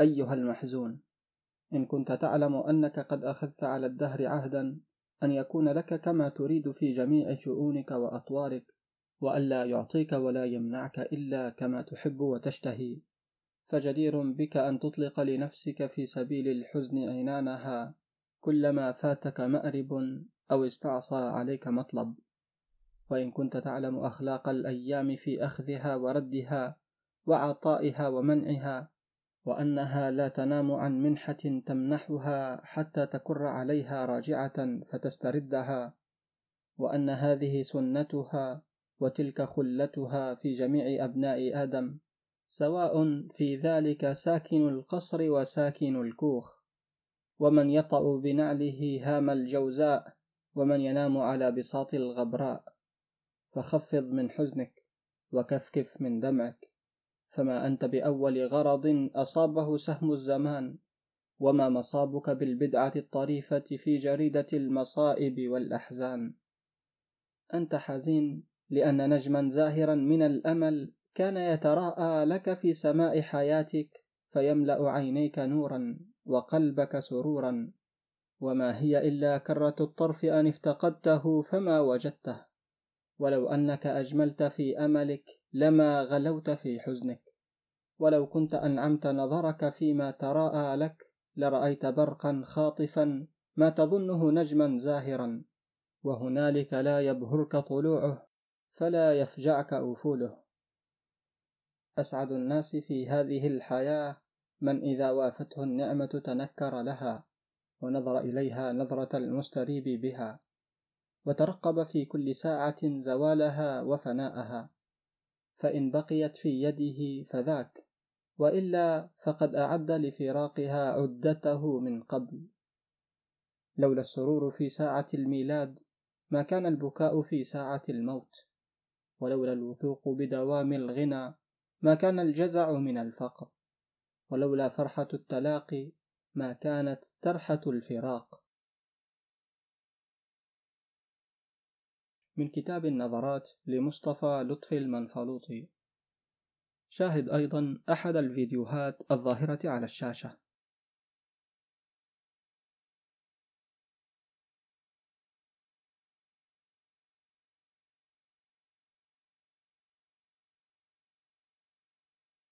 أيها المحزون إن كنت تعلم أنك قد أخذت على الدهر عهدا أن يكون لك كما تريد في جميع شؤونك وأطوارك وألا يعطيك ولا يمنعك إلا كما تحب وتشتهي. فجدير بك أن تطلق لنفسك في سبيل الحزن عنانها كلما فاتك مأرب أو استعصى عليك مطلب. وإن كنت تعلم أخلاق الأيام في أخذها وردها وعطائها ومنعها وأنها لا تنام عن منحة تمنحها حتى تكر عليها راجعة فتستردها وأن هذه سنتها وتلك خلتها في جميع أبناء آدم سواء في ذلك ساكن القصر وساكن الكوخ. ومن يطأ بنعله هام الجوزاء ومن ينام على بساط الغبراء. فخفض من حزنك وكفكف من دمعك. فما أنت بأول غرض أصابه سهم الزمان وما مصابك بالبدعة الطريفة في جريدة المصائب والأحزان. أنت حزين لأن نجما زاهرا من الأمل كان يتراءى لك في سماء حياتك فيملأ عينيك نورا وقلبك سرورا. وما هي إلا كرة الطرف أن افتقدته فما وجدته. ولو أنك أجملت في أملك لما غلوت في حزنك. ولو كنت أنعمت نظرك فيما تراءى لك لرأيت برقا خاطفا ما تظنه نجما زاهرا. وهنالك لا يبهرك طلوعه فلا يفجعك أفوله. أسعد الناس في هذه الحياة من إذا وافته النعمة تنكر لها ونظر إليها نظرة المستريب بها. وترقب في كل ساعة زوالها وفناءها. فإن بقيت في يده فذاك وإلا فقد أعد لفراقها عدته من قبل. لولا السرور في ساعة الميلاد ما كان البكاء في ساعة الموت. ولولا الوثوق بدوام الغنى ما كان الجزع من الفقر. ولولا فرحة التلاقي ما كانت ترحة الفراق. من كتاب النظرات لمصطفى لطفي المنفلوطي. شاهد أيضا أحد الفيديوهات الظاهرة على الشاشة.